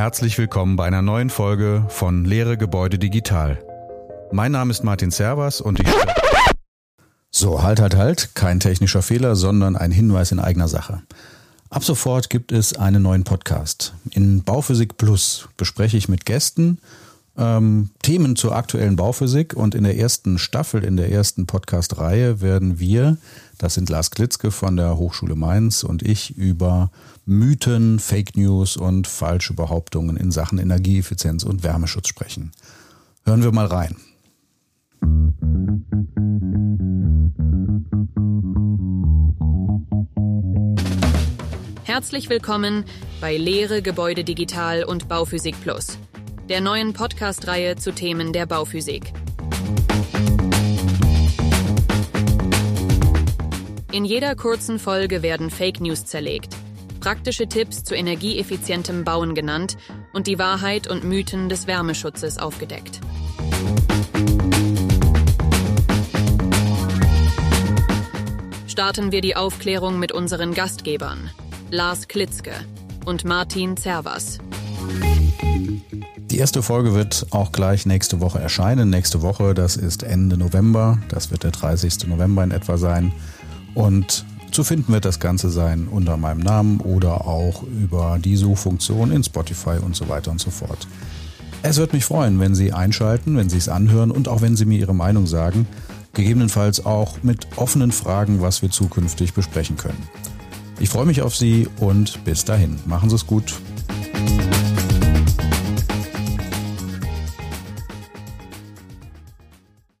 Herzlich willkommen bei einer neuen Folge von Lehre Gebäude Digital. Mein Name ist Martin Servas und ich. So, halt, halt, halt. Kein technischer Fehler, sondern ein Hinweis in eigener Sache. Ab sofort gibt es einen neuen Podcast. In Bauphysik Plus bespreche ich mit Gästen ähm, Themen zur aktuellen Bauphysik und in der ersten Staffel, in der ersten Podcast-Reihe werden wir, das sind Lars Klitzke von der Hochschule Mainz und ich, über Mythen, Fake News und falsche Behauptungen in Sachen Energieeffizienz und Wärmeschutz sprechen. Hören wir mal rein. Herzlich willkommen bei Lehre Gebäude Digital und Bauphysik Plus der neuen Podcast-Reihe zu Themen der Bauphysik. In jeder kurzen Folge werden Fake News zerlegt, praktische Tipps zu energieeffizientem Bauen genannt und die Wahrheit und Mythen des Wärmeschutzes aufgedeckt. Starten wir die Aufklärung mit unseren Gastgebern, Lars Klitzke und Martin Zervas. Die erste Folge wird auch gleich nächste Woche erscheinen. Nächste Woche, das ist Ende November. Das wird der 30. November in etwa sein. Und zu finden wird das Ganze sein unter meinem Namen oder auch über die Suchfunktion in Spotify und so weiter und so fort. Es wird mich freuen, wenn Sie einschalten, wenn Sie es anhören und auch wenn Sie mir Ihre Meinung sagen. Gegebenenfalls auch mit offenen Fragen, was wir zukünftig besprechen können. Ich freue mich auf Sie und bis dahin. Machen Sie es gut.